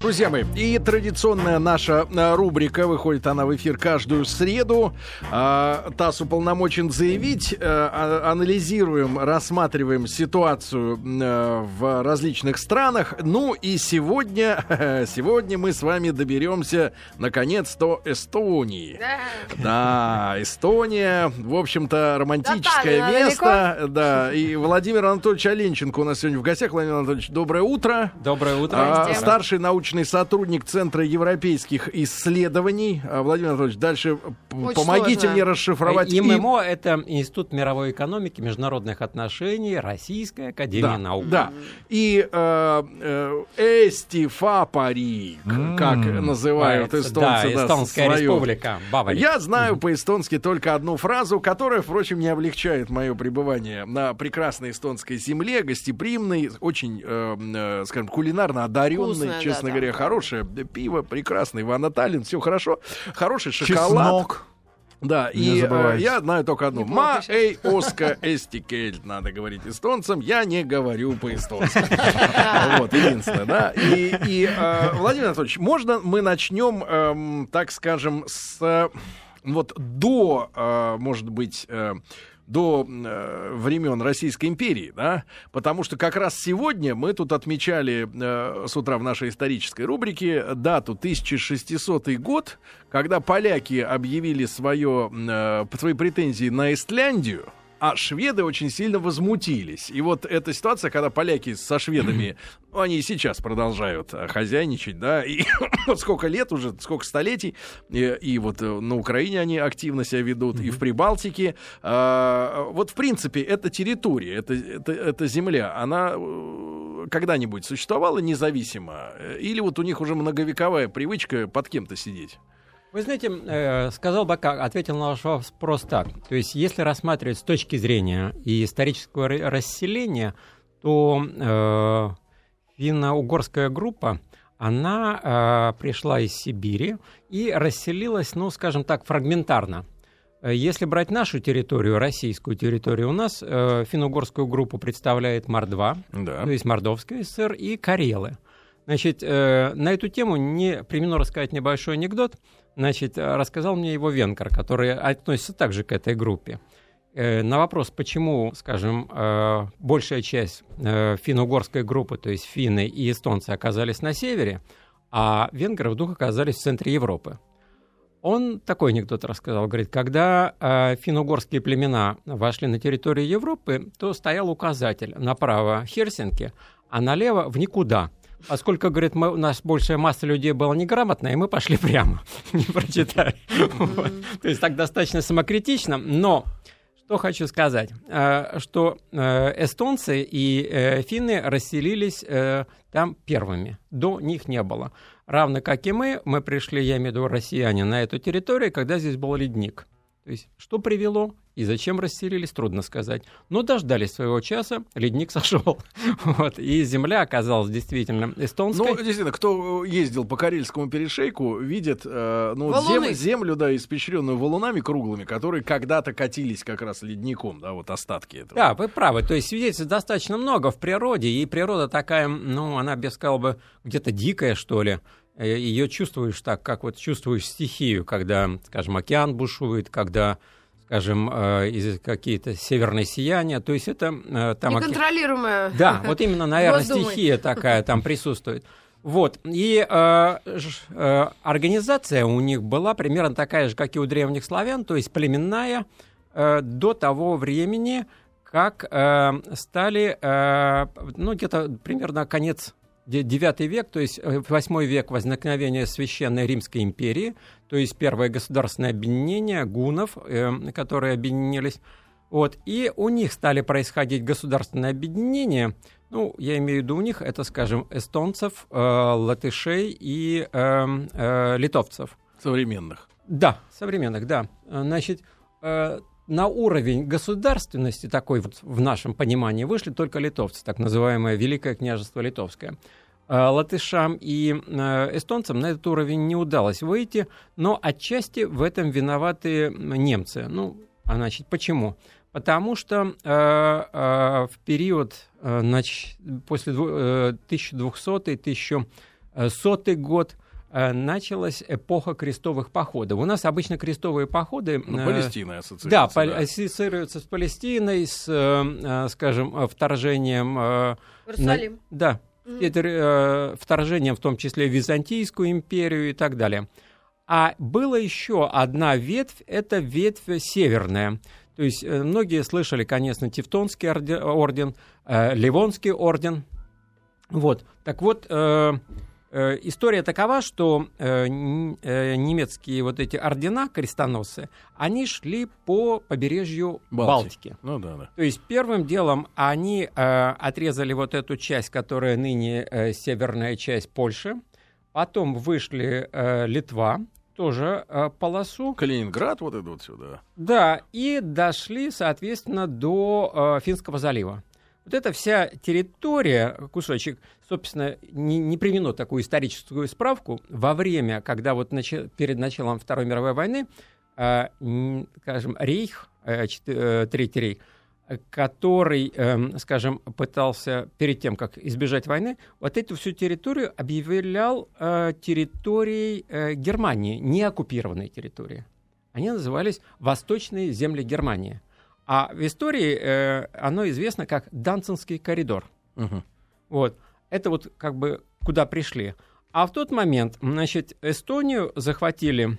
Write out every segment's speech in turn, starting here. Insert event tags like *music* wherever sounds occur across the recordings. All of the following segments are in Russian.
Друзья мои, и традиционная наша э, рубрика, выходит она в эфир каждую среду. А, ТАСС уполномочен заявить, э, а, анализируем, рассматриваем ситуацию э, в различных странах. Ну и сегодня, *laughs* сегодня мы с вами доберемся, наконец, до Эстонии. Да, Эстония, в общем-то, романтическое Да, место. Да, и Владимир Анатольевич Оленченко у нас сегодня в гостях. Владимир Анатольевич, доброе утро. Доброе утро. А, старший научный сотрудник Центра европейских исследований. А, Владимир Анатольевич, дальше Очень помогите сложно. мне расшифровать. и- ИММО — это Институт мировой экономики, международных отношений, Российская академия Да, наук. да. И э, э, Эстифапари, к- как называют эстонцы. Да, Эстонская свою. республика, Бавария. Я знаю по-эстонски только одну фразу, которая, впрочем, не облегчает мое пребывание на прекрасной эстонской земле, гостеприимной, очень, э, э, скажем, кулинарно одаренной, Вкусная, честно да, говоря, хорошее пиво, прекрасный Ивана Таллин, все хорошо, хороший шоколад. Чеснок. Да, Не и э, забывайте. я знаю только одно. Неплохо Ма эй оска эстикельт, надо говорить эстонцам. Я не говорю по-эстонски. *laughs* Вот, единственное, да. И, и, э, Владимир Анатольевич, можно мы начнем, эм, так скажем, с вот до, э, может быть, э, до э, времен Российской империи, да, потому что как раз сегодня мы тут отмечали э, с утра в нашей исторической рубрике дату 1600 год, когда поляки объявили свое, э, свои претензии на Эстляндию, а шведы очень сильно возмутились. И вот эта ситуация, когда поляки со шведами, *clears throat* ну, они и сейчас продолжают э, хозяйничать, да, и *clears throat* вот сколько лет уже, сколько столетий, и, и вот э, на Украине они активно себя ведут, и в Прибалтике. А, вот, в принципе, эта территория, эта, эта, эта земля, она э, когда-нибудь существовала независимо? Или вот у них уже многовековая привычка под кем-то сидеть? Вы знаете, э, сказал бы, как, ответил на ваш вопрос так. То есть, если рассматривать с точки зрения и исторического ра- расселения, то э, финно-угорская группа, она э, пришла из Сибири и расселилась, ну, скажем так, фрагментарно. Если брать нашу территорию, российскую территорию, у нас э, финно-угорскую группу представляет Мордва, Да. то есть Мордовская ССР и Карелы. Значит, э, на эту тему не примену рассказать небольшой анекдот. Значит, э, рассказал мне его венгер, который относится также к этой группе. Э, на вопрос, почему, скажем, э, большая часть финно-угорской группы, то есть финны и эстонцы, оказались на севере, а венгры вдруг оказались в центре Европы. Он такой анекдот рассказал. Говорит, когда э, финно-угорские племена вошли на территорию Европы, то стоял указатель направо Хельсинки, а налево в никуда. Поскольку, говорит, мы, у нас большая масса людей была неграмотная, и мы пошли прямо, *laughs* не прочитали. То есть так достаточно самокритично, но что хочу сказать, э, что э, эстонцы и э, финны расселились там первыми, до них не было. Равно как и мы, мы пришли, я имею в виду россияне, на эту территорию, когда здесь был ледник. То есть, что привело и зачем расселились, трудно сказать. Но дождались своего часа, ледник *laughs* сошел. Вот, и земля оказалась действительно эстонской. Ну, действительно, кто ездил по Карельскому перешейку, видит э, ну, зем- землю, да, испещренную валунами круглыми, которые когда-то катились как раз ледником, да, вот остатки этого. Да, вы правы. То есть свидетельств достаточно много в природе, и природа такая, ну, она, без сказал бы, где-то дикая, что ли. Ее чувствуешь так, как вот чувствуешь стихию, когда, скажем, океан бушует, когда, скажем, э, из какие-то северные сияния. То есть это э, там... Неконтролируемая. Да, вот именно, наверное, стихия такая там присутствует. Вот. И э, ж- э, организация у них была примерно такая же, как и у древних славян, то есть племенная э, до того времени, как э, стали, э, ну, где-то примерно конец де- девятый век, то есть э, восьмой век возникновения Священной Римской империи, то есть первое государственное объединение гунов, э, которые объединились. Вот, и у них стали происходить государственные объединения. Ну, я имею в виду у них, это, скажем, эстонцев, э, латышей и э, э, литовцев. Современных. Да, современных, да. Э, Значит, э, на уровень государственности такой вот в нашем понимании вышли только литовцы, так называемое Великое княжество Литовское. Э, Латышам и э, эстонцам на этот уровень не удалось выйти, но отчасти в этом виноваты немцы. Ну, а значит, почему? Потому что э, э, в период э, нач- после дву- э, 1200 сотый год началась эпоха крестовых походов. У нас обычно крестовые походы... Ну, Палестина ассоциируется. Да, да, ассоциируются с Палестиной, с, скажем, вторжением... Иерусалим. На, да, это вторжением в том числе в Византийскую империю и так далее. А была еще одна ветвь, это ветвь северная. То есть э, многие слышали, конечно, Тевтонский орден, э, Ливонский орден. Вот. Так вот, э, история такова, что немецкие вот эти ордена, крестоносцы, они шли по побережью Балтики. Балтики. Ну да, да. То есть первым делом они отрезали вот эту часть, которая ныне северная часть Польши, потом вышли Литва, тоже э, полосу. Калининград, вот вот сюда. Да, и дошли, соответственно, до э, Финского залива. Вот эта вся территория, кусочек, собственно, не, не привено такую историческую справку. Во время, когда вот нач... перед началом Второй мировой войны, э, скажем, Рейх, э, э, Третий Рейх, который, эм, скажем, пытался перед тем, как избежать войны, вот эту всю территорию объявлял э, территорией э, Германии, не оккупированной территории. Они назывались Восточные земли Германии. А в истории э, оно известно как Данцинский коридор. Угу. Вот. Это вот как бы куда пришли. А в тот момент, значит, Эстонию захватили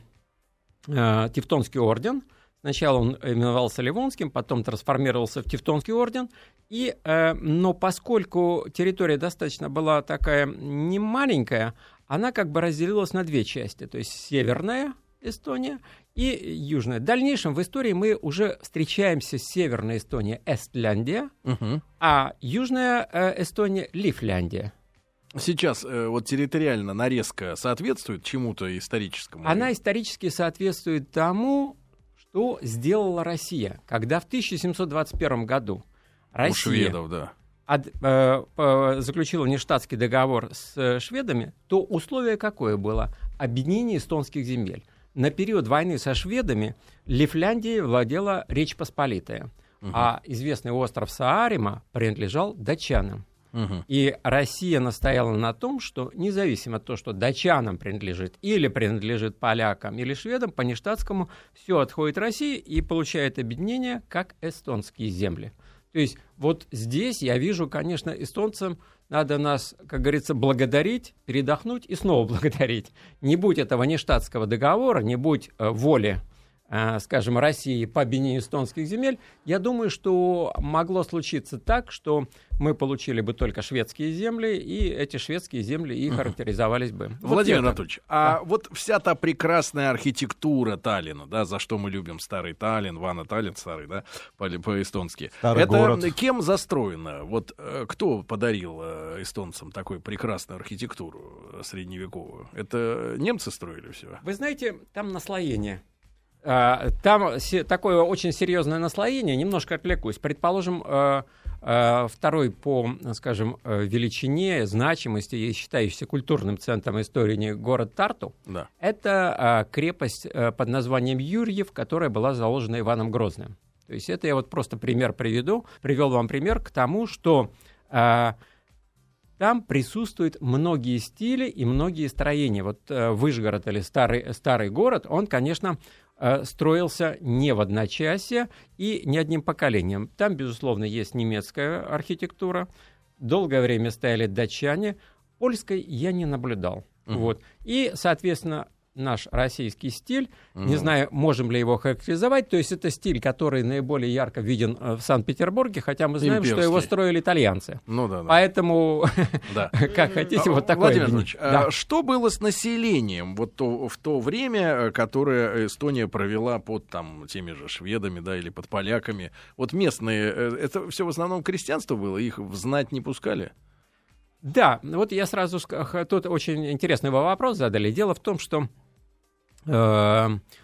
э, Тевтонский орден – Сначала он именовался Ливонским, потом трансформировался в Тевтонский орден. И, э, но поскольку территория достаточно была такая не маленькая, она как бы разделилась на две части. То есть северная Эстония и южная. В дальнейшем в истории мы уже встречаемся с северной Эстонией Эстляндия, угу. а южная э, Эстония Лифляндия. Сейчас э, вот территориально нарезка соответствует чему-то историческому? Она исторически соответствует тому, что сделала Россия, когда в 1721 году Россия... У шведов, да. От, э, заключила нештатский договор с э, шведами, то условие какое было? Объединение эстонских земель. На период войны со шведами Лифляндией владела Речь Посполитая, угу. а известный остров Саарима принадлежал датчанам. Угу. И Россия настояла на том, что независимо от того, что датчанам принадлежит или принадлежит полякам или шведам, по нештатскому все отходит России и получает объединение как эстонские земли. То есть вот здесь я вижу, конечно, эстонцам надо нас, как говорится, благодарить, передохнуть и снова *laughs* благодарить. Не будь этого нештатского договора, не будь э, воли скажем, России по объединению эстонских земель, я думаю, что могло случиться так, что мы получили бы только шведские земли, и эти шведские земли и характеризовались бы. Владимир вот Анатольевич, а да. вот вся та прекрасная архитектура Таллина, да, за что мы любим старый Таллин, Вана Таллин старый, да, по-эстонски, это город. кем застроено? Вот э, кто подарил э, эстонцам такую прекрасную архитектуру средневековую? Это немцы строили все? Вы знаете, там наслоение. А, там такое очень серьезное наслоение, немножко отвлекусь. Предположим, э, э, второй по, скажем, э, величине, значимости и считающийся культурным центром истории город Тарту, да. это крепость под названием Юрьев, которая была заложена Иваном Грозным. То есть это я вот просто пример приведу, привел вам пример к тому, что там присутствуют многие стили и многие строения. Вот э, Выжгород или старый, старый город, он, конечно, строился не в одночасье и не одним поколением. Там, безусловно, есть немецкая архитектура. Долгое время стояли датчане. Польской я не наблюдал. Угу. Вот. И, соответственно, наш российский стиль. Mm. Не знаю, можем ли его характеризовать. То есть это стиль, который наиболее ярко виден э, в Санкт-Петербурге, хотя мы знаем, Имперский. что его строили итальянцы. Ну да. да. Поэтому, *laughs* да. *laughs* как хотите, вот такое. Владимир Ильич, да. А что было с населением вот то, в то время, э, которое Эстония провела под там теми же шведами, да, или под поляками? Вот местные, э, это все в основном крестьянство было, их знать не пускали? Да, вот я сразу... Тут очень интересный вопрос задали. Дело в том, что э,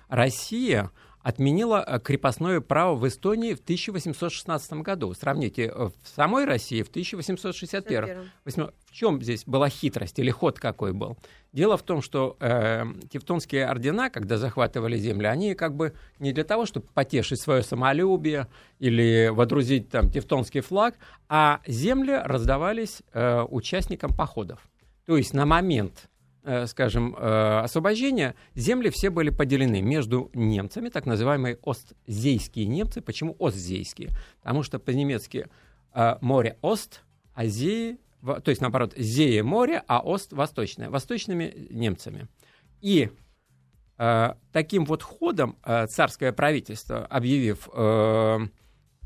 Россия отменила э, крепостное право в Эстонии в 1816 году. Сравните, э, в самой России в 1861. В чем здесь была хитрость или ход какой был? Дело в том, что э, тевтонские ордена, когда захватывали земли, они как бы не для того, чтобы потешить свое самолюбие или водрузить там тевтонский флаг, а земли раздавались э, участникам походов. То есть на момент скажем, э, освобождения, земли все были поделены между немцами, так называемые остзейские немцы. Почему остзейские? Потому что по-немецки э, море Ост, а Зеи, то есть наоборот, Зея море, а Ост восточное, восточными немцами. И таким вот ходом царское правительство, объявив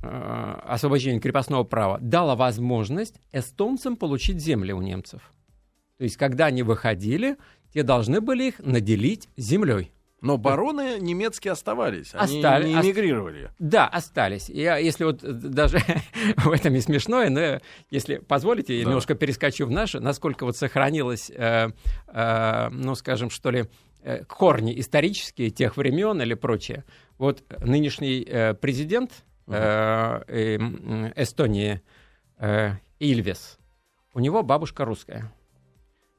освобождение крепостного права, дало возможность эстонцам получить земли у немцев. То есть, когда они выходили, те должны были их наделить землей. Но бароны немецкие оставались, они Остали, не эмигрировали. Ост... Да, остались. Я, если вот даже *laughs* в этом и смешное, но если позволите, я да. немножко перескочу в наше, насколько вот сохранилось, э, э, ну, скажем, что ли, э, корни исторические тех времен или прочее. Вот нынешний э, президент э, э, Эстонии э, Ильвес, у него бабушка русская.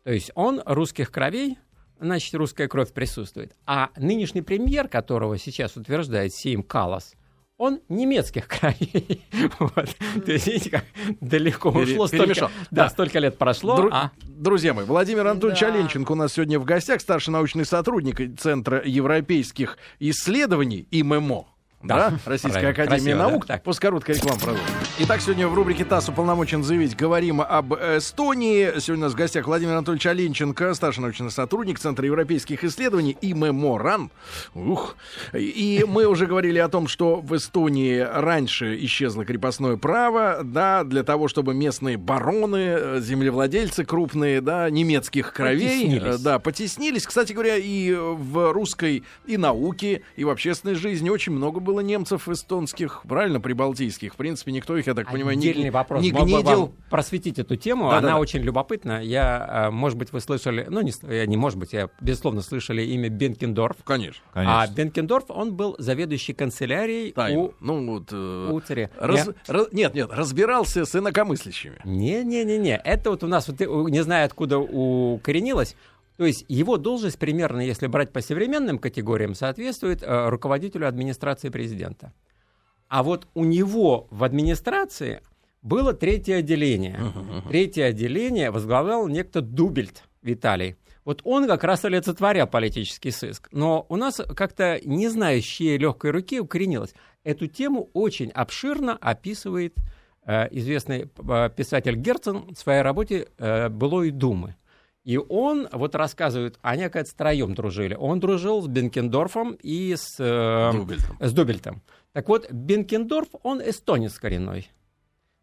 То есть он русских кровей, значит, русская кровь присутствует. А нынешний премьер, которого сейчас утверждает Сим Калас, он немецких *laughs* кровей. вот. То есть, видите, как далеко ушло. Столько, да, столько лет прошло. Дру- а... Друзья мои, Владимир Анатольевич да. Оленченко у нас сегодня в гостях, старший научный сотрудник Центра европейских исследований ИММО. Да, да? Российская Академия Красиво, Наук. Да? После короткой рекламы продолжим. Итак, сегодня в рубрике ТАСС уполномочен заявить. Говорим об Эстонии. Сегодня у нас в гостях Владимир Анатольевич Оленченко, старший научный сотрудник Центра европейских исследований и Меморан. Ух. И мы уже говорили о том, что в Эстонии раньше исчезло крепостное право, да, для того, чтобы местные бароны, землевладельцы крупные, да, немецких кровей, потеснились. да, потеснились. Кстати говоря, и в русской и науке, и в общественной жизни очень много было немцев эстонских, правильно, прибалтийских. В принципе, никто их, я так понимаю, Отдельный не, вопрос. не гнедил. просветить эту тему, да, она да. очень любопытна. Я, э, может быть, вы слышали, ну, не, не может быть, я, безусловно, слышали имя Бенкендорф. Конечно. Конечно. А Бенкендорф, он был заведующий канцелярией Тайм. у, ну, вот, э, у царя. Раз, я... раз, нет, нет, разбирался с инакомыслящими. Не-не-не-не, это вот у нас, вот, не знаю, откуда укоренилось, то есть его должность примерно, если брать по современным категориям, соответствует э, руководителю администрации президента. А вот у него в администрации было третье отделение. Uh-huh, uh-huh. Третье отделение возглавлял некто Дубельт Виталий. Вот он как раз олицетворял политический сыск. Но у нас как-то не знающие легкой руки укоренилось. Эту тему очень обширно описывает э, известный э, писатель Герцен в своей работе э, «Былой думы». И он вот рассказывает, они, оказывается, втроем дружили. Он дружил с Бенкендорфом и с, э, Дубельтом. с Дубельтом. Так вот, Бенкендорф, он эстонец коренной.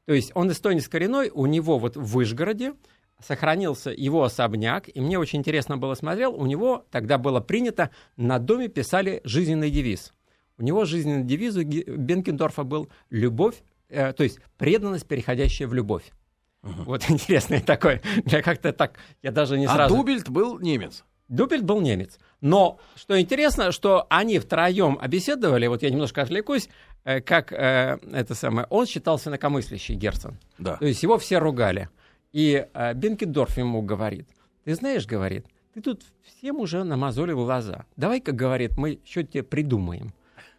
То есть он эстонец коренной, у него вот в Вышгороде сохранился его особняк, и мне очень интересно было смотрел, у него тогда было принято, на доме писали жизненный девиз. У него жизненный девиз у Бенкендорфа был «любовь», э, то есть преданность, переходящая в любовь. Угу. Вот *laughs* интересное такое. Я как-то так, я даже не а сразу... А Дубельт был немец? Дубельт был немец. Но что интересно, что они втроем обеседовали, вот я немножко отвлекусь, э, как э, это самое, он считался инакомыслящий Герцен. Да. То есть его все ругали. И э, Бенкендорф ему говорит, ты знаешь, говорит, ты тут всем уже намазолил глаза. Давай-ка, говорит, мы что-то тебе придумаем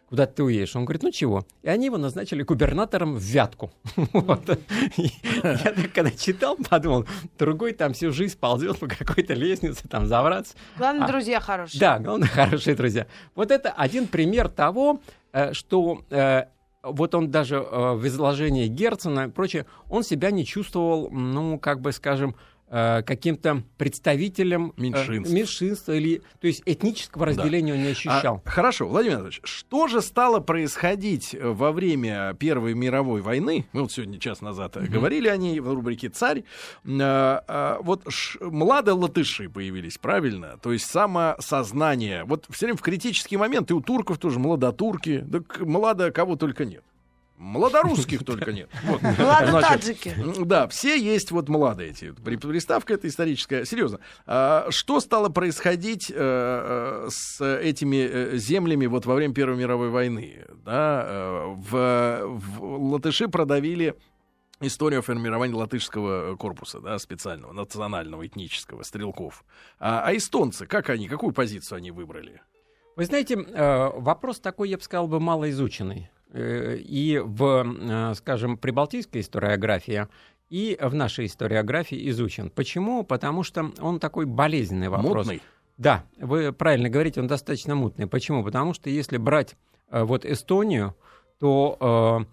куда ты уедешь? Он говорит, ну чего? И они его назначили губернатором в Вятку. *laughs* Я когда читал, подумал, другой там всю жизнь ползет по какой-то лестнице, там забраться. Главное, а друзья хорошие. Да, главное, *laughs* хорошие друзья. Вот это один пример того, э, что э, вот он даже э, в изложении Герцена и прочее, он себя не чувствовал, ну, как бы, скажем, каким-то представителем э, меньшинства. меньшинства или, то есть этнического разделения да. он не ощущал. А, хорошо, Владимир Анатольевич, что же стало происходить во время Первой мировой войны? Мы вот сегодня час назад mm-hmm. говорили о ней в рубрике «Царь». А, а, вот ш, младые латыши появились, правильно? То есть самосознание. Вот все время в критический момент, и у турков тоже младотурки, так млада кого только нет. Младорусских только нет. *laughs* Вот. Младотаджики. Да, все есть вот младые эти. Приставка это историческая. Серьезно. А, что стало происходить а, с этими э, землями вот во время Первой мировой войны? Да, э, в, в латыши продавили историю формирования латышского корпуса, да, специального, национального, этнического, стрелков. А, а эстонцы, как они, какую позицию они выбрали? Вы знаете, вопрос такой, я бы сказал, бы малоизученный. Э, и в, э, скажем, прибалтийской историографии и в нашей историографии изучен. Почему? Потому что он такой болезненный вопрос. Мутный. Да, вы правильно говорите, он достаточно мутный. Почему? Потому что если брать э, вот Эстонию, то,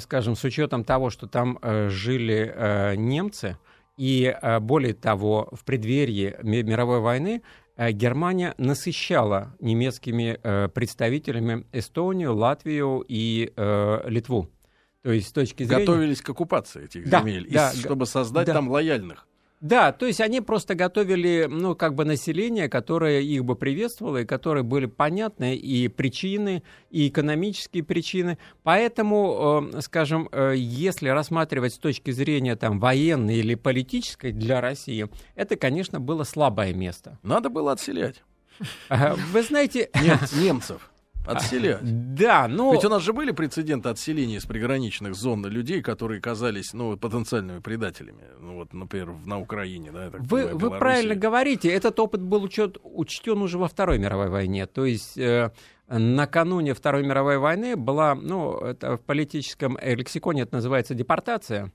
скажем, с учетом того, что там жили немцы, и более того, в преддверии ми- мировой войны Германия насыщала немецкими э, представителями Эстонию, Латвию и э, Литву. То есть с точки зрения... Готовились к оккупации этих Да, земель, и да, с- чтобы создать да. там лояльных. Да, то есть они просто готовили, ну, как бы население, которое их бы приветствовало, и которое были понятны и причины, и экономические причины. Поэтому, э, скажем, э, если рассматривать с точки зрения там военной или политической для России, это, конечно, было слабое место. Надо было отселять. Вы знаете, Нем- немцев. Отселять. *laughs* да, ну... Ведь у нас же были прецеденты отселения из приграничных зон людей, которые казались ну, потенциальными предателями. Ну, вот, например, на Украине, да, так Вы, понимаю, вы правильно говорите, этот опыт был учет, учтен уже во Второй мировой войне. То есть э, накануне Второй мировой войны была, ну, это в политическом лексиконе это называется депортация.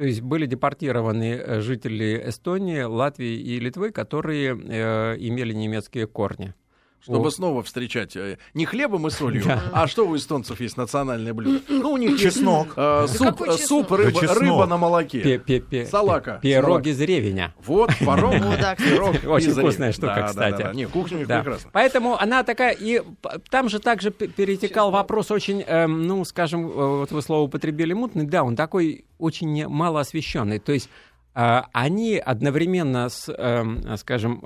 То есть были депортированы э, жители Эстонии, Латвии и Литвы, которые э, имели немецкие корни. Чтобы Вот. снова встречать э, не хлебом и солью, *laughs* Да. а что у эстонцев есть национальное блюдо? Ну, у них Чеснок. э, суп, э, чеснок? суп рыба, Да рыба на молоке. Пе- пе- пе- Салака. Пироги из ревеня. Вот, порог. *laughs* Очень вкусная штука, кстати. Не, кухня у них Да. прекрасна. Поэтому она такая, и там же также перетекал вопрос очень, эм, ну, скажем, вот вы слово употребили мутный, да, он такой очень не- малоосвещенный. То есть они одновременно с, эм, скажем,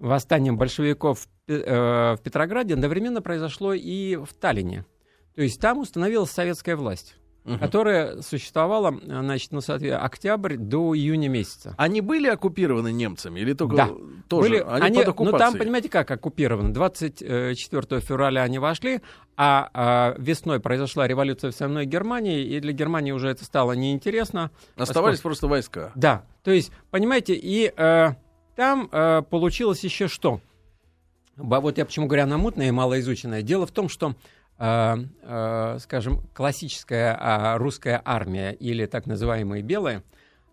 восстанием большевиков в э, в Петрограде одновременно произошло и в Таллине. То есть там установилась советская власть. Мгм. которая существовала, э, значит, ну, соответственно, октябрь до июня месяца. Они были оккупированы немцами или только Да. тоже? Были, они, они, под ну оккупацией. там, понимаете, как оккупировано. 24 февраля они вошли, а, а, весной произошла революция в самой Германии, и для Германии уже это стало неинтересно. Оставались просто войска. Да, то есть, понимаете, и э, там э, получилось еще что? Вот я почему говорю, она мутная и малоизученная. Дело в том, что, э, э, скажем, классическая а, русская армия или так называемые белые,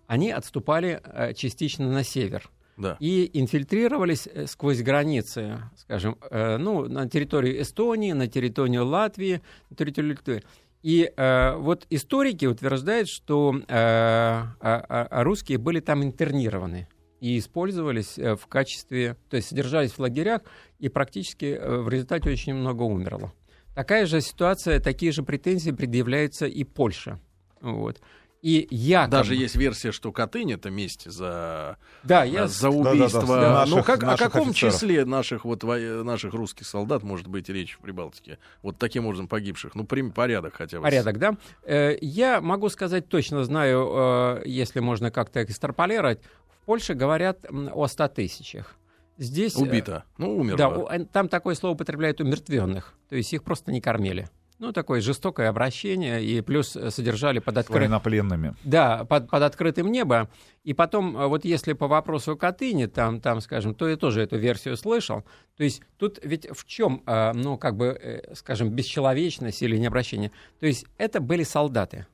они отступали э, частично на север Да. и инфильтрировались э, сквозь границы, скажем, э, ну, на территорию Эстонии, на территорию Латвии, на территорию Литвы. И э, вот историки утверждают, что э, а- русские были там интернированы и использовались э, в качестве, то есть содержались в лагерях, и практически э, в результате очень много умерло. Такая же ситуация, такие же претензии предъявляются и Польше. Вот. И якобы... Даже есть версия, что Катынь это месть за, Да, я... а, за убийство. да, ну, наших- как, о наших каком офицеров. числе наших, вот, во- наших русских солдат может быть речь в Прибалтике? Вот таким образом погибших. Ну, прими порядок хотя бы. Порядок, да? Э, Я могу сказать точно, знаю, э, если можно как-то экстраполировать, Польше говорят о 100 тысячах. Здесь... э, Убито. Ну, умерло. Да, э, там такое слово употребляют умертвенных, то есть их просто не кормили. Ну, такое жестокое обращение, и плюс э, содержали под открытым... военнопленными. Да, под, под открытым небом. И потом, вот если по вопросу Катыни, там, там, скажем, то я тоже эту версию слышал. То есть тут ведь в чем, ну, как бы, скажем, бесчеловечность или необращение? То есть это были солдаты,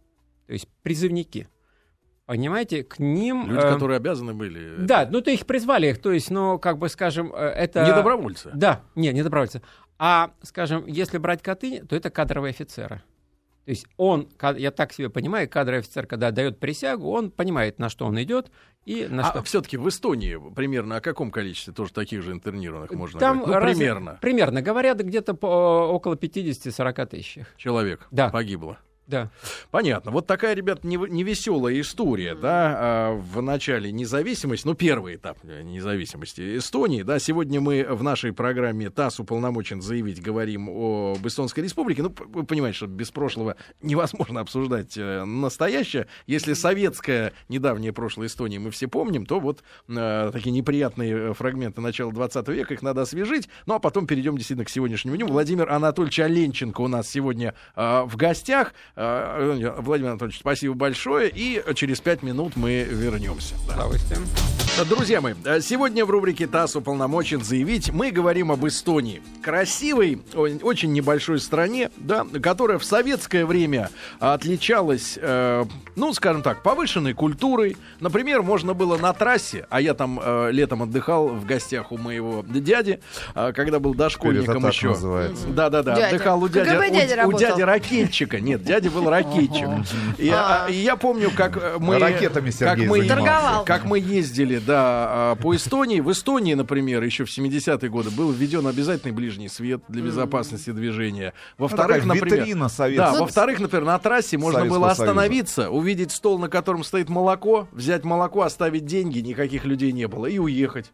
то есть призывники. Понимаете, к ним... Люди, э, которые обязаны были. Да, ну, ты их призвали, их, то есть, ну, как бы, скажем, э, это... Не добровольцы. Да, не, не добровольцы. А, скажем, если брать Катынь, то это кадровые офицеры. То есть он, я так себе понимаю, кадровый офицер, когда дает присягу, он понимает, на что он идет и на А что... все-таки в Эстонии примерно о каком количестве тоже таких же интернированных можно Там говорить? Ну, раз- примерно. Примерно. Говорят, где-то по, около 50-40 тысяч. Человек Да. погибло. Да. Понятно. Вот такая, ребят, нев- невеселая история, да, а, в начале независимости, ну, первый этап э, независимости Эстонии, да, сегодня мы в нашей программе ТАСС уполномочен заявить, говорим об Эстонской республике, ну, вы понимаете, что без прошлого невозможно обсуждать э, настоящее, если советское недавнее прошлое Эстонии мы все помним, то вот э, такие неприятные э, фрагменты начала 20 века, их надо освежить, ну, а потом перейдем действительно к сегодняшнему дню. Владимир Анатольевич Оленченко у нас сегодня э, в гостях. Э, Владимир Анатольевич, спасибо большое. И через пять минут мы вернемся. Да. Друзья мои, сегодня в рубрике ТАСС уполномочен заявить, мы говорим об Эстонии. Красивой, очень небольшой стране, да, которая в советское время отличалась, э, ну, скажем так, повышенной культурой. Например, можно было на трассе, а я там э, летом отдыхал в гостях у моего дяди, э, когда был дошкольником еще. Да-да-да, отдыхал у дяди, у, у дяди ракетчика. Нет, дядя был ракетчик. И, а, и я помню, как мы... Ракетами Сергей как мы, как мы ездили, да, а, по Эстонии. В Эстонии, например, еще в 70-е годы был введен обязательный ближний свет для безопасности движения. Во-вторых, ну, например... Да, во-вторых, например, на трассе можно было остановиться, увидеть стол, на котором стоит молоко, взять молоко, оставить деньги, никаких людей не было, и уехать.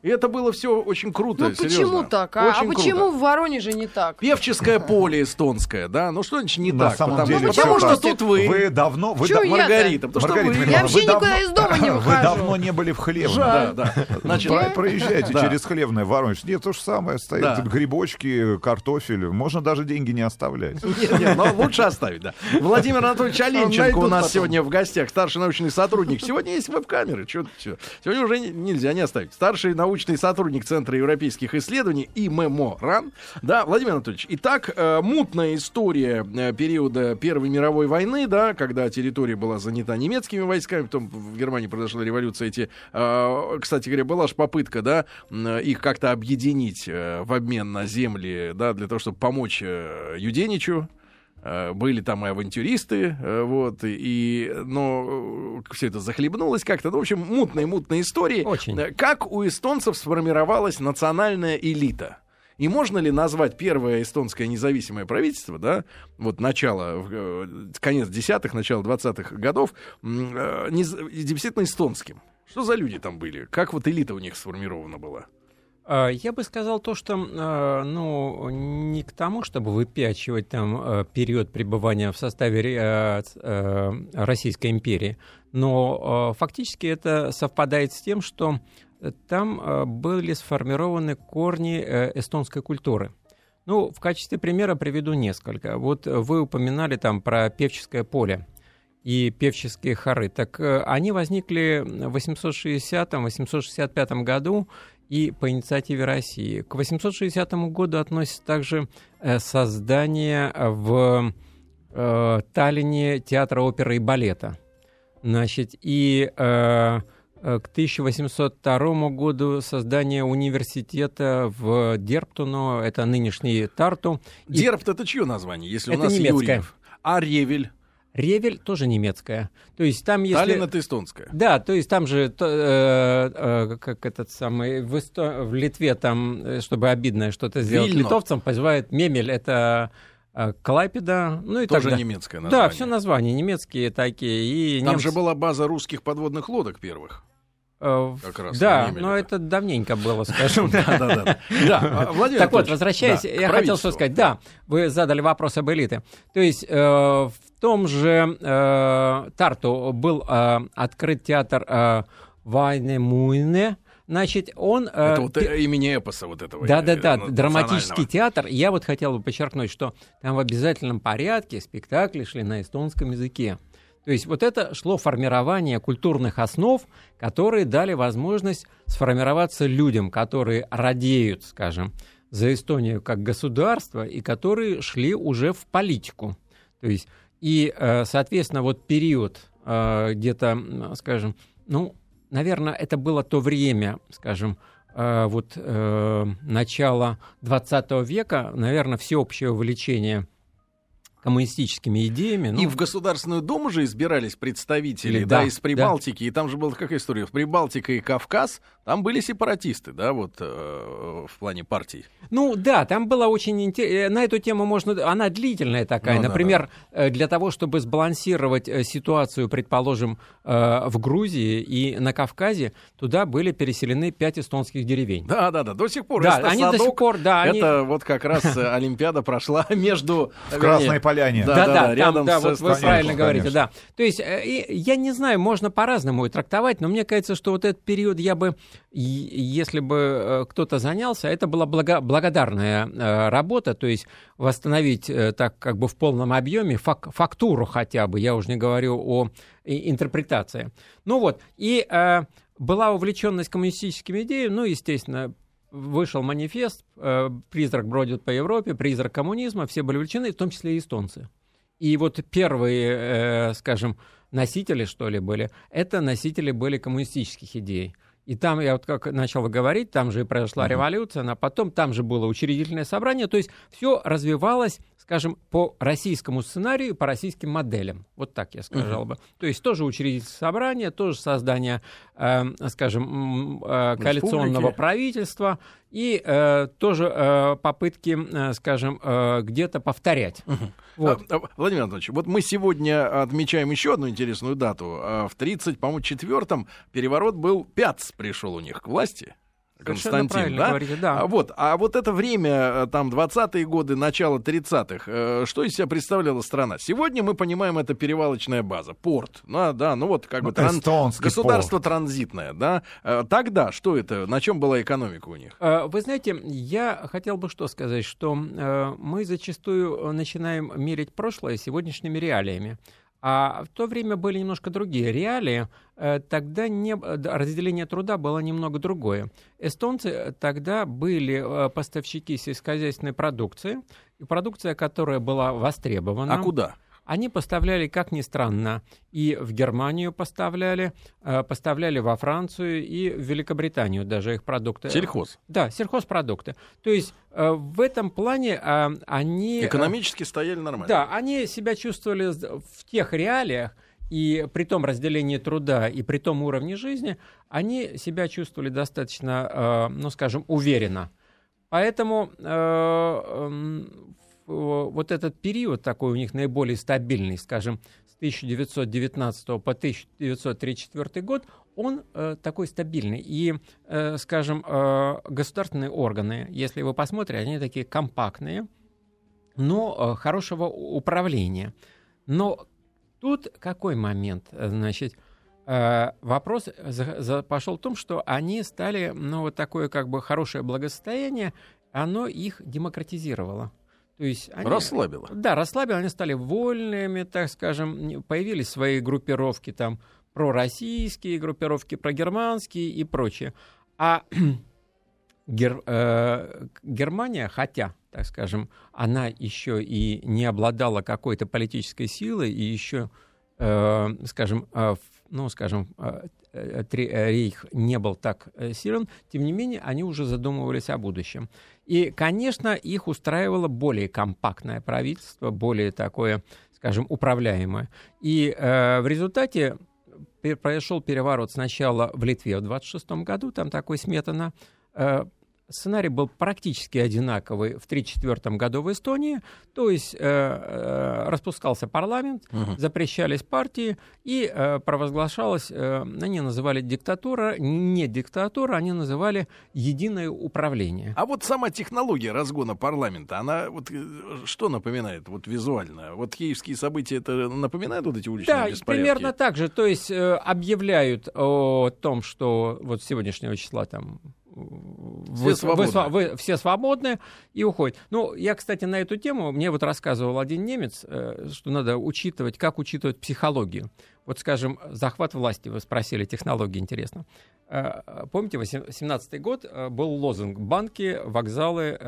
И это было все очень круто. Ну почему так? А, а почему круто. в Воронеже не так? Певческое поле эстонское, да? Ну что значит не На так? Самом потому, деле, потому что тут вы. Вы давно. Вы да, Маргарита, потому что Маргарита, вы. Я вообще никуда давно, из дома не *laughs* выхожу. Вы давно не были в Хлевно. Да, да. Значит, Про, проезжайте через Хлевное, Воронеж. Нет, то же самое. Стоит да. грибочки, картофель. Можно даже деньги не оставлять. Нет, нет, но лучше оставить, да. Владимир Анатольевич Оленченко у нас потом. сегодня в гостях, старший научный сотрудник. Сегодня есть веб-камеры. Сегодня уже нельзя не оставить. Старший научный сотрудник Центра европейских исследований и МЭМО-РАН. Да, Владимир Анатольевич, итак, э, мутная история э, периода Первой мировой войны, да, когда территория была занята немецкими войсками, потом в Германии произошла революция. Эти, э, кстати говоря, была же попытка, да, их как-то объединить в обмен на земли, да, для того, чтобы помочь Юденичу, были там и авантюристы, вот, и, но все это захлебнулось как-то. Ну, в общем, мутные-мутные истории. Очень. Как у эстонцев сформировалась национальная элита? И можно ли назвать первое эстонское независимое правительство, да, вот начало, конец десятых, начало двадцатых годов, действительно эстонским? Что за люди там были? Как вот элита у них сформирована была? А, я бы сказал то, что а, ну, не к тому, чтобы выпячивать там а, период пребывания в составе Российской империи, но фактически это совпадает с тем, что там были сформированы корни э, эстонской культуры. Ну, в качестве примера приведу несколько. Вот вы упоминали там про певческое поле и певческие хоры. Так э, они возникли в 860-865 году и по инициативе России. К 860 году относится также э, создание в э, Таллине театра оперы и балета. Значит, и э, э к 1802 году создание университета в Дерптуно, это нынешний Тарту. Дерпт это чье название, если это у нас немецкое. Юрьев? А Ревель? Ревель тоже немецкая. То есть там если... Таллин это эстонская. Да, то есть там же, то, э, э, как этот самый, в, Эсто... в Литве там, э, чтобы обидное что-то сделать Вильно. литовцам, позывают Мемель, это э, Клайпеда, ну и Тоже так немецкое название. Да, все названия немецкие такие. И Там немцы... же была база русских подводных лодок первых. Э, Как раз да, но это. давненько было, скажем. *laughs* Да, да, да. Да, *laughs* Владимир Так вот, возвращаясь, да, я хотел что сказать. Да, вы задали вопрос об элите. То есть э, в том же э, Тарту был э, открыт театр э, Вайнемуйне. Значит, он... э, Это вот пе- э, имени эпоса вот этого. да, да, да, э, драматический театр. Я вот хотел бы подчеркнуть, что там в обязательном порядке спектакли шли на эстонском языке. То есть вот это шло формирование культурных основ, которые дали возможность сформироваться людям, которые радеют, скажем, за Эстонию как государство и которые шли уже в политику. То есть и, э, соответственно, вот период э, где-то, скажем, ну, наверное, это было то время, скажем, э, вот начало 20 века, наверное, всеобщее увлечение коммунистическими идеями. ну, И в Государственную Думу же избирались представители, Или- да, да, из Прибалтики. И там же была какая история? В Прибалтика и Кавказ там были сепаратисты, да, вот э, в плане партий. Ну да, там было очень интересно. На эту тему можно... Она длительная такая. Ну да, Например, э, для того, чтобы сбалансировать э, ситуацию, предположим, э, в Грузии и на Кавказе, туда были переселены пять эстонских деревень. Да, да, да, до сих пор. Да, они до сих Садок, пор, да, они... Это вот как раз э, Олимпиада прошла *laughs* между... В Красной Поляне. Да, Да, да, да, да, там, рядом да, с вот вы правильно говорите, конечно. да. То есть, э, я не знаю, можно по-разному и трактовать, но мне кажется, что вот этот период я бы и если бы э, кто-то занялся, это была благо, благодарная э, работа, то есть восстановить э, так как бы в полном объеме фак, фактуру хотя бы, я уже не говорю о интерпретации. Ну вот, и была увлеченность коммунистическими идеями, ну, естественно, вышел манифест «Призрак бродит по Европе», «Призрак коммунизма», все были увлечены, в том числе и эстонцы. И вот первые, скажем, носители, что ли, были, это носители были коммунистических идей. И там, я вот как начал говорить, там же и произошла uh-huh. революция, а потом там же было учредительное собрание, то есть все развивалось, скажем, по российскому сценарию, по российским моделям. Вот так я сказал бы. То есть тоже учредительное собрание, тоже создание, э, скажем, э, коалиционного правительства, и э, тоже э, попытки, э, скажем, э, где-то повторять. Угу. Вот. А, а, Владимир Анатольевич, вот мы сегодня отмечаем еще одну интересную дату. А в 30, по-моему, четвертом переворот был, Пяц пришел у них к власти. Константин, да? Говорите, да. А вот, а вот это время, э, там, 20-е годы, начало 30-х, э, что из себя представляла страна? Сегодня мы понимаем, это перевалочная база, порт, ну, да, ну вот как ну, бы тран... государство порт. транзитное, да. Э, тогда что это, на чем была экономика у них? Вы знаете, я хотел бы что сказать, что мы зачастую начинаем мерить прошлое сегодняшними реалиями. А в то время были немножко другие реалии. Э, тогда не, разделение труда было немного другое. Эстонцы тогда были э, поставщики сельскохозяйственной продукции, продукция, которая была востребована. А куда? Они поставляли, как ни странно, и в Германию поставляли, э, поставляли во Францию и в Великобританию даже их продукты. Сельхоз? Да, сельхозпродукты. То есть э, в этом плане э, они... Экономически стояли нормально. Да, они себя чувствовали в тех реалиях, и при том разделении труда, и при том уровне жизни, они себя чувствовали достаточно, ну, скажем, уверенно. Поэтому вот этот период такой у них наиболее стабильный, скажем, с 1919 по 1934 год, он э, такой стабильный. И, э, скажем, э, государственные органы, если вы посмотрите, они такие компактные, но э, хорошего управления. Но тут какой момент? Значит, э, вопрос за, за, пошел в том, что они стали, ну, вот такое как бы хорошее благосостояние, оно их демократизировало. То есть они, расслабило. Да, расслабило, они стали вольными, так скажем, появились свои группировки там пророссийские группировки, прогерманские и прочее. А *clears throat* Гер, э, Германия, хотя, так скажем, она еще и не обладала какой-то политической силой, и еще, э, скажем, э, ну, скажем, э, рейх не был так э, силен, тем не менее, они уже задумывались о будущем. И, конечно, их устраивало более компактное правительство, более такое, скажем, управляемое. И э, в результате произошел переворот сначала в Литве в 26 году, там такой Сметана э, Сценарий был практически одинаковый в 1934 году в Эстонии, то есть э, э, распускался парламент, угу. запрещались партии и э, провозглашалось, э, они называли диктатура, не диктатура, они называли единое управление. А вот сама технология разгона парламента, она вот э, что напоминает вот визуально? Вот киевские события это напоминает вот эти уличные да, беспорядки? примерно так же, то есть э, объявляют о том, что вот сегодняшнего числа там вы, свободны. Вы, вы, все свободны и уходят. Ну, я, кстати, на эту тему, мне вот рассказывал один немец, э, что надо учитывать, как учитывать психологию. Вот, скажем, захват власти, вы спросили, технологии, интересно. Э, помните, 17 год э, был лозунг «Банки, вокзалы...»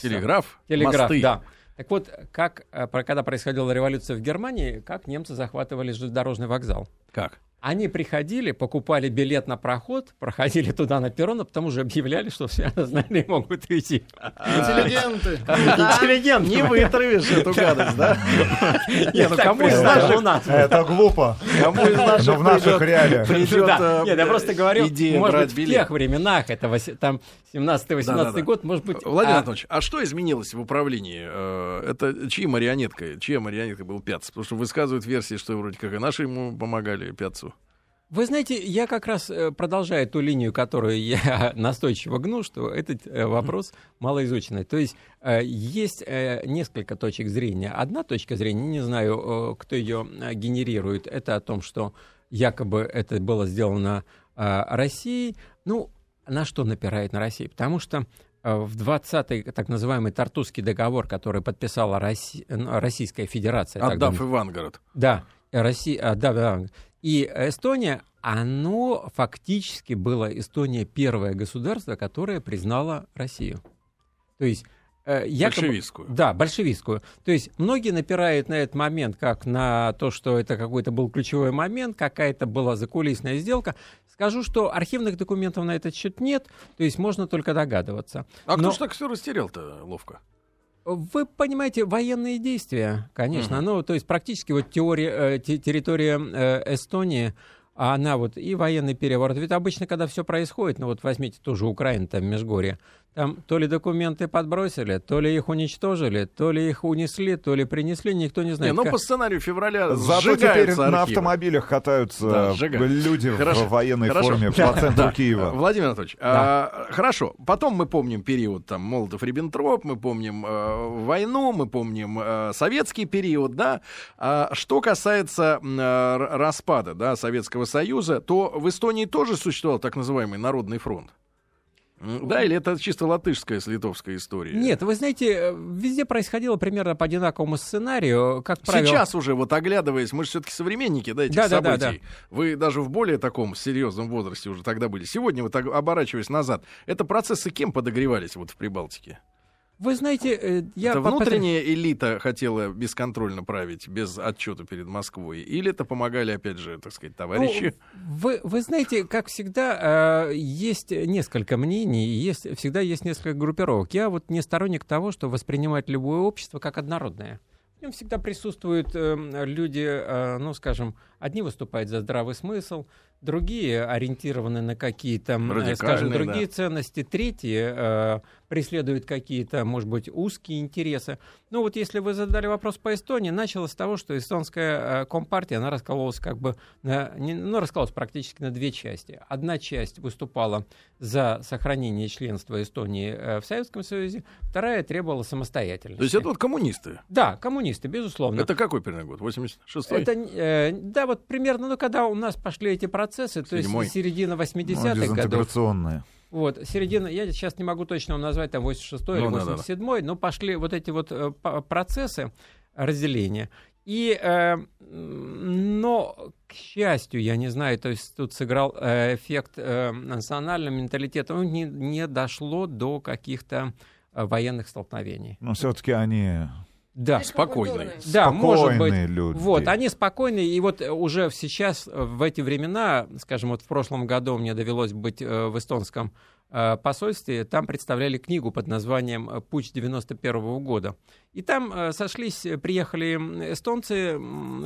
Телеграф, Телеграф, мосты. да. Так вот, как, когда происходила революция в Германии, как немцы захватывали железнодорожный вокзал? Как? Они приходили, покупали билет на проход, проходили туда на перрон, а потом уже объявляли, что все *laughs* остальные могут уйти. Интеллигенты. *laughs* Интеллигенты. Не вытравишь эту гадость, да? *laughs* Нет, ну кому из наших... Это глупо. Кому из наших в наших реалиях. Нет, я просто говорю, может быть, в тех временах, это там 17-18 год, может быть... Владимир а Анатольевич, а что изменилось в управлении? Э, это чьи марионетка? Чья марионетка был Пяц? Потому что высказывают версии, что вроде как и наши ему помогали Пятцу. Вы знаете, я как раз э, продолжаю ту линию, которую я *laughs* настойчиво гну, что этот э, вопрос малоизученный. То есть э, есть несколько точек зрения. Одна точка зрения, не знаю, кто ее генерирует, это о том, что якобы это было сделано Россией. Ну, на что напирает на Россию? Потому что в 20-й так называемый Тартусский договор, который подписала Росси... Российская Федерация. Отдав тогда... Ивангород. Да, Россия, отдав Ивангород. И Эстония, оно фактически было Эстония первое государство, которое признало Россию. То есть Э, якобы, большевистскую. Да, большевистскую. То есть многие напирают на этот момент как на то, что это какой-то был ключевой момент, какая-то была закулисная сделка. Скажу, что архивных документов на этот счет нет, то есть можно только догадываться. А Но... кто ж так все растерял-то ловко? Вы понимаете, военные действия, конечно. Угу. Ну, то есть практически вот теория, э, территория э, Эстонии, она вот и военный переворот. Ведь обычно, когда все происходит, ну вот возьмите тоже Украину, там Межгорье, там то ли документы подбросили, то ли их уничтожили, то ли их унесли, то ли принесли, никто не знает. Не, ну как... по сценарию февраля Зато теперь архивы. на автомобилях катаются да, люди хорошо, в военной хорошо. форме *laughs* по центру да. Киева. Владимир Анатольевич, да. а, хорошо. Потом мы помним период там Молотов-Риббентроп, мы помним э, войну, мы помним э, советский период, да. А, что касается э, распада, да, Советского Союза, то в Эстонии тоже существовал так называемый Народный фронт. Да, или это чисто латышская с литовской история? Нет, вы знаете, э, везде происходило примерно по одинаковому сценарию. Как правило... Сейчас уже, вот оглядываясь, мы же все-таки современники да, этих да, событий. Да, да, да. Вы даже в более таком серьезном возрасте уже тогда были. Сегодня, вот оборачиваясь назад, это процессы кем подогревались вот в Прибалтике? Вы знаете, э, я... Это внутренняя элита хотела бесконтрольно править, без отчета перед Москвой? Или это помогали, опять же, так сказать, товарищи? Ну, вы, вы знаете, как всегда, э, есть несколько мнений, есть, всегда есть несколько группировок. Я вот не сторонник того, что воспринимать любое общество как однородное. В нем всегда присутствуют э, люди, э, ну, скажем, одни выступают за здравый смысл, другие ориентированы на какие-то, э, скажем, другие да. ценности, третьи э, преследуют какие-то, может быть, узкие интересы. Ну вот если вы задали вопрос по Эстонии, началось с того, что эстонская э, компартия, она раскололась как бы, на, не, ну, раскололась практически на две части. Одна часть выступала за сохранение членства Эстонии э, в Советском Союзе, вторая требовала самостоятельности. То есть это вот коммунисты? Да, коммунисты, безусловно. Это какой примерно год? 86-й? Это, э, да, вот примерно, ну, когда у нас пошли эти процессы, то Седьмой. есть середина 80-х ну, годов. Вот, середина, я сейчас не могу точно назвать, там 86-й ну, или 87-й, да, да. но пошли вот эти вот э, процессы разделения. И, э, но, к счастью, я не знаю, то есть тут сыграл э, эффект э, национального менталитета, ну, не, не дошло до каких-то э, военных столкновений. Но все-таки они да, спокойные. Да, спокойные может быть. люди. Вот, они спокойные, и вот уже сейчас, в эти времена, скажем, вот в прошлом году мне довелось быть э, в эстонском э, посольстве, там представляли книгу под названием «Путь 91 -го года». И там э, сошлись, приехали эстонцы,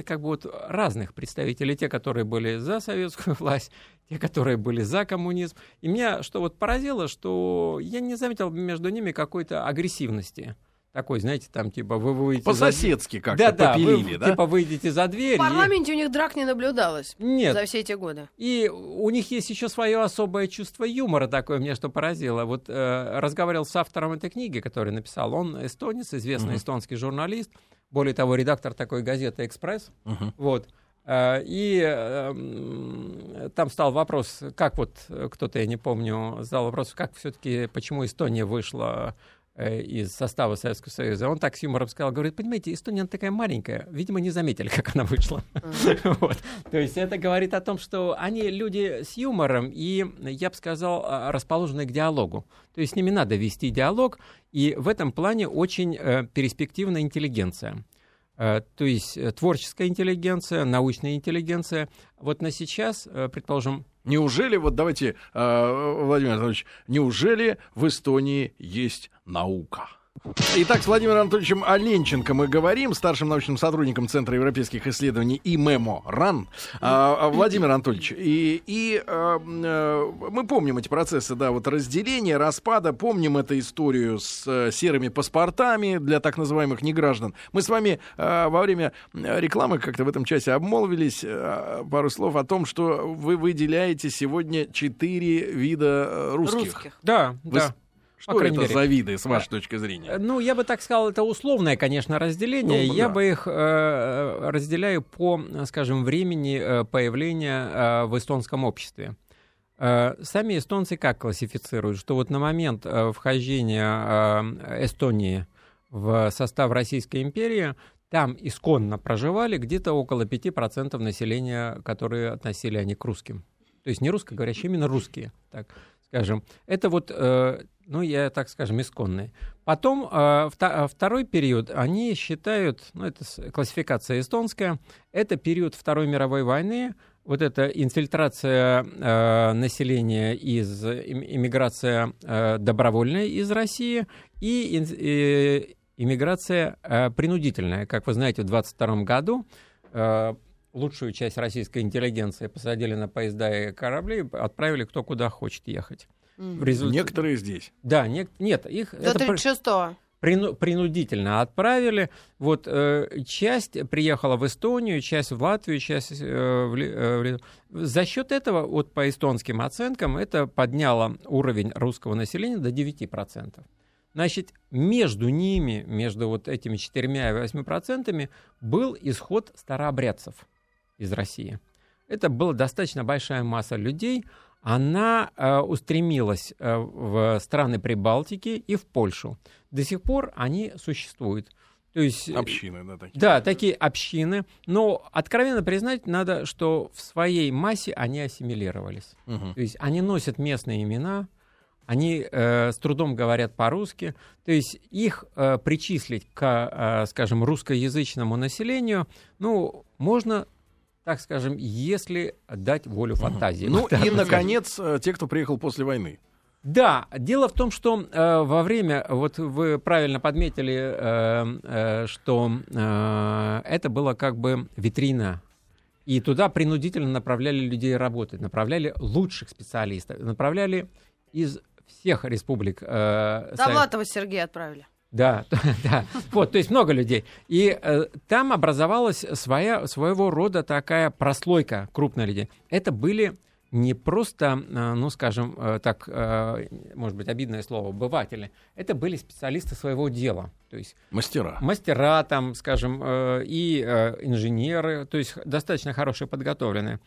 как бы вот разных представителей, те, которые были за советскую *laughs* власть, те, которые были за коммунизм. И меня что вот поразило, что я не заметил между ними какой-то агрессивности такой, знаете, там типа вы выйдете... По-соседски за... как-то да, попилили, вы, да? Типа выйдете за дверь. В парламенте и... у них драк не наблюдалось Нет. за все эти годы. И у них есть еще свое особое чувство юмора такое, мне что поразило. Вот э, разговаривал с автором этой книги, который написал. Он эстонец, известный uh-huh. эстонский журналист. Более того, редактор такой газеты «Экспресс». Uh-huh. Вот. Э, и э, там стал вопрос, как вот кто-то, я не помню, задал вопрос, как все-таки, почему Эстония вышла Э, из состава Советского Союза, он так с юмором сказал, говорит, понимаете, Эстония такая маленькая, видимо, не заметили, как она вышла. *laughs* вот. То есть это говорит о том, что они люди с юмором и, я бы сказал, а, расположены к диалогу. То есть с ними надо вести диалог, и в этом плане очень э, перспективная интеллигенция. Э, то есть э, творческая интеллигенция, научная интеллигенция. Вот на сейчас, э, предположим, Неужели, вот давайте, Владимир Анатольевич, неужели в Эстонии есть наука? Итак, с Владимиром Анатольевичем Оленченко мы говорим, старшим научным сотрудником Центра европейских исследований ИМЭМО РАН. А, а, Владимир Анатольевич, и, и а, а, мы помним эти процессы, да, вот разделения, распада, помним эту историю с а, серыми паспортами для так называемых неграждан. Мы с вами а, во время рекламы как-то в этом часе обмолвились а, пару слов о том, что вы выделяете сегодня четыре вида русских. русских. Да, вы, да. Что это мере. за виды, с вашей точки зрения? Э, ну, я бы так сказал, это условное, конечно, разделение. Ну, я да. бы их э, разделяю по, скажем, времени э, появления э, в эстонском обществе. Э, сами эстонцы как классифицируют, что вот на момент э, вхождения э, Эстонии в состав Российской империи там исконно проживали где-то около 5% населения, которые относили они к русским. То есть не русскоговорящие, именно русские, так скажем. Это вот, ну, я так скажем, исконные. Потом второй период, они считают, ну, это классификация эстонская, это период Второй мировой войны, вот эта инфильтрация э, населения из иммиграция э, добровольная из России и э, иммиграция э, принудительная. Как вы знаете, в 22 году э, лучшую часть российской интеллигенции посадили на поезда и корабли, отправили кто куда хочет ехать. Mm. Результ... Некоторые здесь. Да, не... нет, их... До это... 36-го прину, принудительно отправили. Вот э, часть приехала в Эстонию, часть в Латвию, часть э, в, э, в... За счет этого, вот по эстонским оценкам, это подняло уровень русского населения до 9%. Значит, между ними, между вот этими четырьмя и восьми процентами, был исход старообрядцев из России. Это была достаточно большая масса людей, она э, устремилась э, в страны Прибалтики и в Польшу. До сих пор они существуют. То есть, э, общины, да, такие. Да, такие общины. Но откровенно признать надо, что в своей массе они ассимилировались. Угу. То есть они носят местные имена, они э, с трудом говорят по-русски. То есть их э, причислить к, э, скажем, русскоязычному населению, ну, можно так скажем, если дать волю фантазии. Ну *laughs* и, наконец, э, те, кто приехал после войны. Да, дело в том, что э, во время, вот вы правильно подметили, э, э, что э, это было как бы витрина. И туда принудительно направляли людей работать, направляли лучших специалистов, направляли из всех республик. Э, Довлатова Сергея отправили. Да, *laughs* да. Вот, то есть много людей. И э, там образовалась своя, своего рода такая прослойка крупных людей. Это были не просто, э, ну, скажем, э, так, э, может быть, обидное слово, обыватели. Это были специалисты своего дела. То есть мастера. Мастера, там, скажем, э, и э, инженеры, то есть достаточно хорошие подготовленные.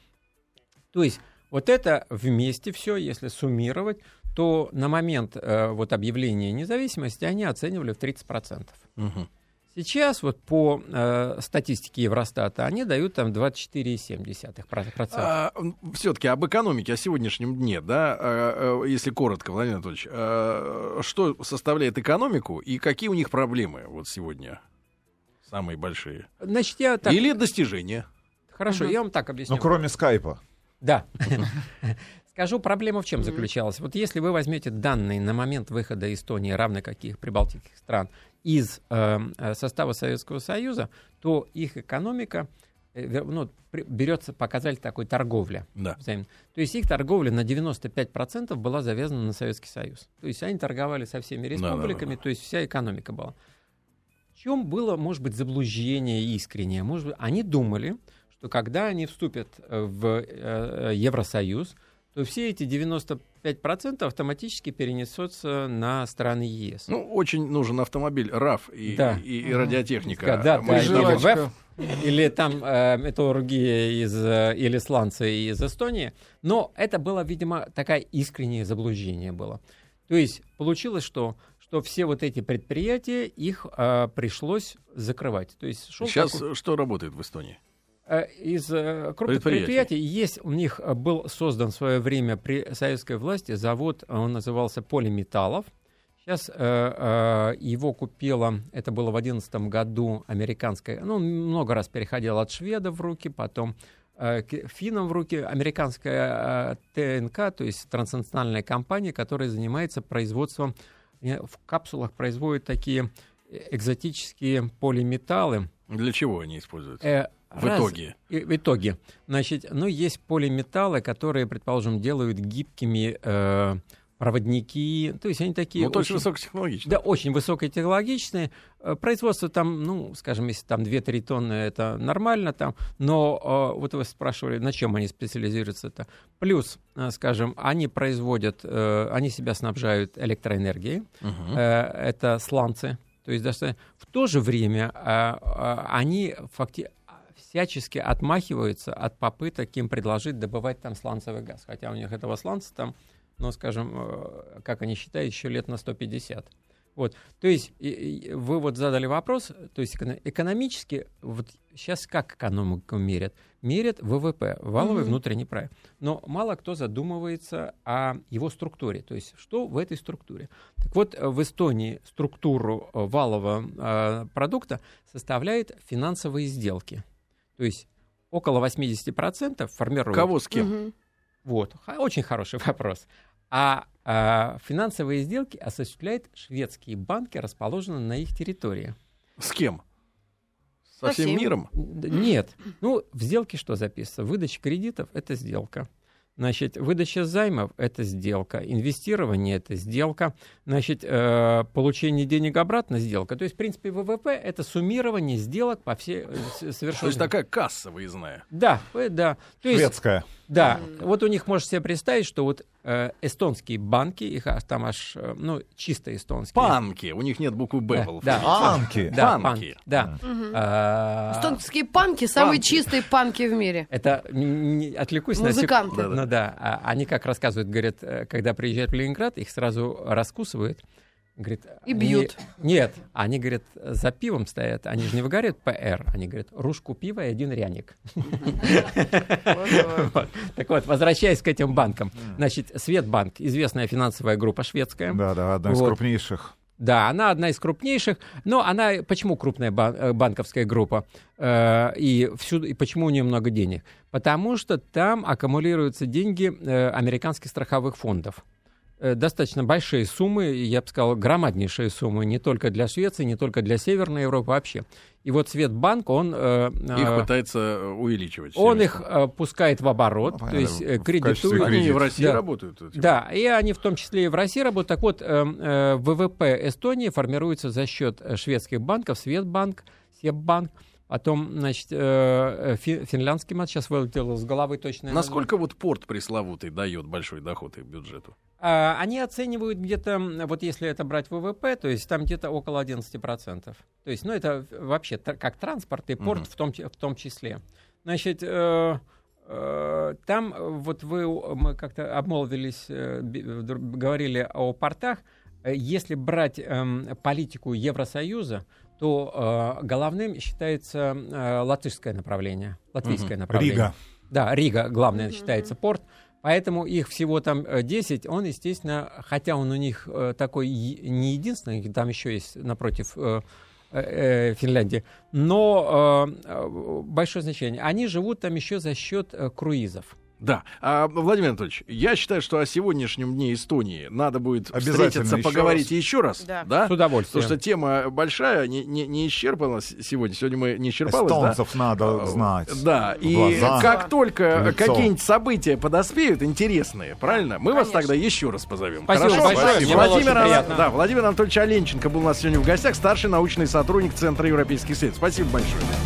То есть вот это вместе все, если суммировать, то на момент э, вот объявления независимости они оценивали в 30%. Угу. Сейчас вот по э, статистике Евростата они дают там 24,7%. А, все-таки об экономике, о сегодняшнем дне, да, а, а, если коротко, Владимир Анатольевич, а, что составляет экономику и какие у них проблемы вот сегодня самые большие? Значит, я так... Или достижения? Хорошо, угу. я вам так объясню. Ну, кроме скайпа. Да. *laughs* Скажу, проблема в чем заключалась. Вот если вы возьмете данные на момент выхода Эстонии, равно каких прибалтийских стран, из эм, э, состава Советского Союза, то их экономика э, ну, берется показатель такой торговля. Да. То есть их торговля на 95% была завязана на Советский Союз. То есть они торговали со всеми республиками, да, да, да. то есть вся экономика была. В чем было, может быть, заблуждение искреннее? Может быть, они думали, что когда они вступят э, в э, Евросоюз, то все эти 95% автоматически перенесутся на страны ЕС. Ну, очень нужен автомобиль РАФ и, да. и, и радиотехника. Да, да, или ВЭФ, или там э, металлургия из, э, или сланцы из Эстонии. Но это было, видимо, такое искреннее заблуждение было. То есть получилось, что что все вот эти предприятия, их э, пришлось закрывать. То есть Сейчас такой... что работает в Эстонии? Э, из э, крупных предприятий есть, у них э, был создан в свое время при советской власти завод, он назывался Полиметаллов. Сейчас э, его купила, это было в 2011 году, американская, ну, много раз переходил от шведов в руки, потом э, финнам в руки, американская э, ТНК, то есть транснациональная компания, которая занимается производством, в капсулах производит такие экзотические полиметаллы. Для чего они используются? В Раз, итоге. И, в итоге. Значит, ну, есть полиметаллы, которые, предположим, делают гибкими э, проводники. То есть они такие... Ну, очень высокотехнологичные. Да, очень высокотехнологичные. Э, производство там, ну, скажем, если там 2-3 тонны, это нормально там. Но э, вот вы спрашивали, на чем они специализируются это. Плюс, э, скажем, они производят, э, они себя снабжают электроэнергией. Угу. Э, это сланцы. То есть даже в то же время э, э, они фактически всячески отмахиваются от попыток им предложить добывать там сланцевый газ. Хотя у них этого сланца там, ну, скажем, э, как они считают, еще лет на 150. Вот, то есть вы вот задали вопрос, то есть экономически, вот сейчас как экономику мерят? Мерят ВВП, валовый mm-hmm. внутренний продукт. Но мало кто задумывается о его структуре, то есть что в этой структуре. Так вот, в Эстонии структуру э, валового э, продукта составляет финансовые сделки. То есть около 80% формируют... Кого с кем? Вот, очень хороший *laughs* вопрос. А, а финансовые сделки осуществляют шведские банки, расположенные на их территории. С кем? Со всем миром? Нет. Ну, в сделке что записано? Выдача кредитов – это сделка. Значит, выдача займов – это сделка, инвестирование – это сделка, значит, э, получение денег обратно – сделка. То есть, в принципе, ВВП – это суммирование сделок по всей совершенно. То есть такая касса выездная. Да, э, да. То есть, Шведская. Да, вот у них можешь себе представить, что вот эстонские банки, их там аж, э, ну, чисто эстонские. Панки, у них нет буквы Б. Да, да. Панки. Да, панки. Да. Угу. А, эстонские панки самые панки. чистые панки в мире. Это не, отвлекусь Музыканты. на секунду. Ну да, а, они как рассказывают, говорят, э, когда приезжают в Ленинград, их сразу раскусывают Говорит, и бьют. Не, нет, они, говорят, за пивом стоят. Они же не выгорят ПР. Они говорят, ружку пива и один ряник. Так вот, возвращаясь к этим банкам. Значит, Светбанк, известная финансовая группа шведская. Да, да, одна из крупнейших. Да, она одна из крупнейших, но она почему крупная э, банковская группа э, и всюду и почему у нее много денег? Потому что там аккумулируются деньги э, американских страховых фондов. Э, достаточно большие суммы, я бы сказал, громаднейшие суммы, не только для Швеции, не только для Северной Европы вообще. И вот Светбанк, он... Э, их э, пытается увеличивать. Он их э, пускает в оборот, ну, то есть э, кредитует. Они и в России да. работают. Да, и они в том числе и в России работают. Так вот, э, э, ВВП Эстонии формируется за счет шведских банков, Светбанк, Себбанк. Потом, значит, э, финляндский матч сейчас вылетел с головы точно. Насколько вот порт пресловутый дает большой доход их бюджету? А, они оценивают где-то, вот если это брать ВВП, то есть там где-то около 11%. То есть, ну, это вообще как транспорт и порт угу. в, том, в том числе. Значит, э, э, там вот вы, мы как-то обмолвились, говорили о портах. Если брать э, политику Евросоюза, то э, головным считается э, латышское направление, латвийское угу. направление. Рига. Да, Рига главное считается порт. Поэтому их всего там 10. Он, естественно, хотя он у них э, такой не единственный, там еще есть напротив э, э, Финляндии, но э, большое значение. Они живут там еще за счет э, круизов. Да. А, Владимир Анатольевич, я считаю, что о сегодняшнем дне Эстонии надо будет встретиться, поговорить раз. еще раз. Да. да. С удовольствием. Потому что тема большая, не, не, не исчерпана сегодня. Сегодня мы не исчерпалась. Эстонцев да? надо а, знать. Да. И глаза, как только какие-нибудь события подоспеют интересные, правильно, мы Конечно. вас тогда еще раз позовем. Спасибо Хорошо? большое. Владимир, Ан... да, Владимир Анатольевич Оленченко был у нас сегодня в гостях, старший научный сотрудник Центра европейских исследований. Спасибо большое.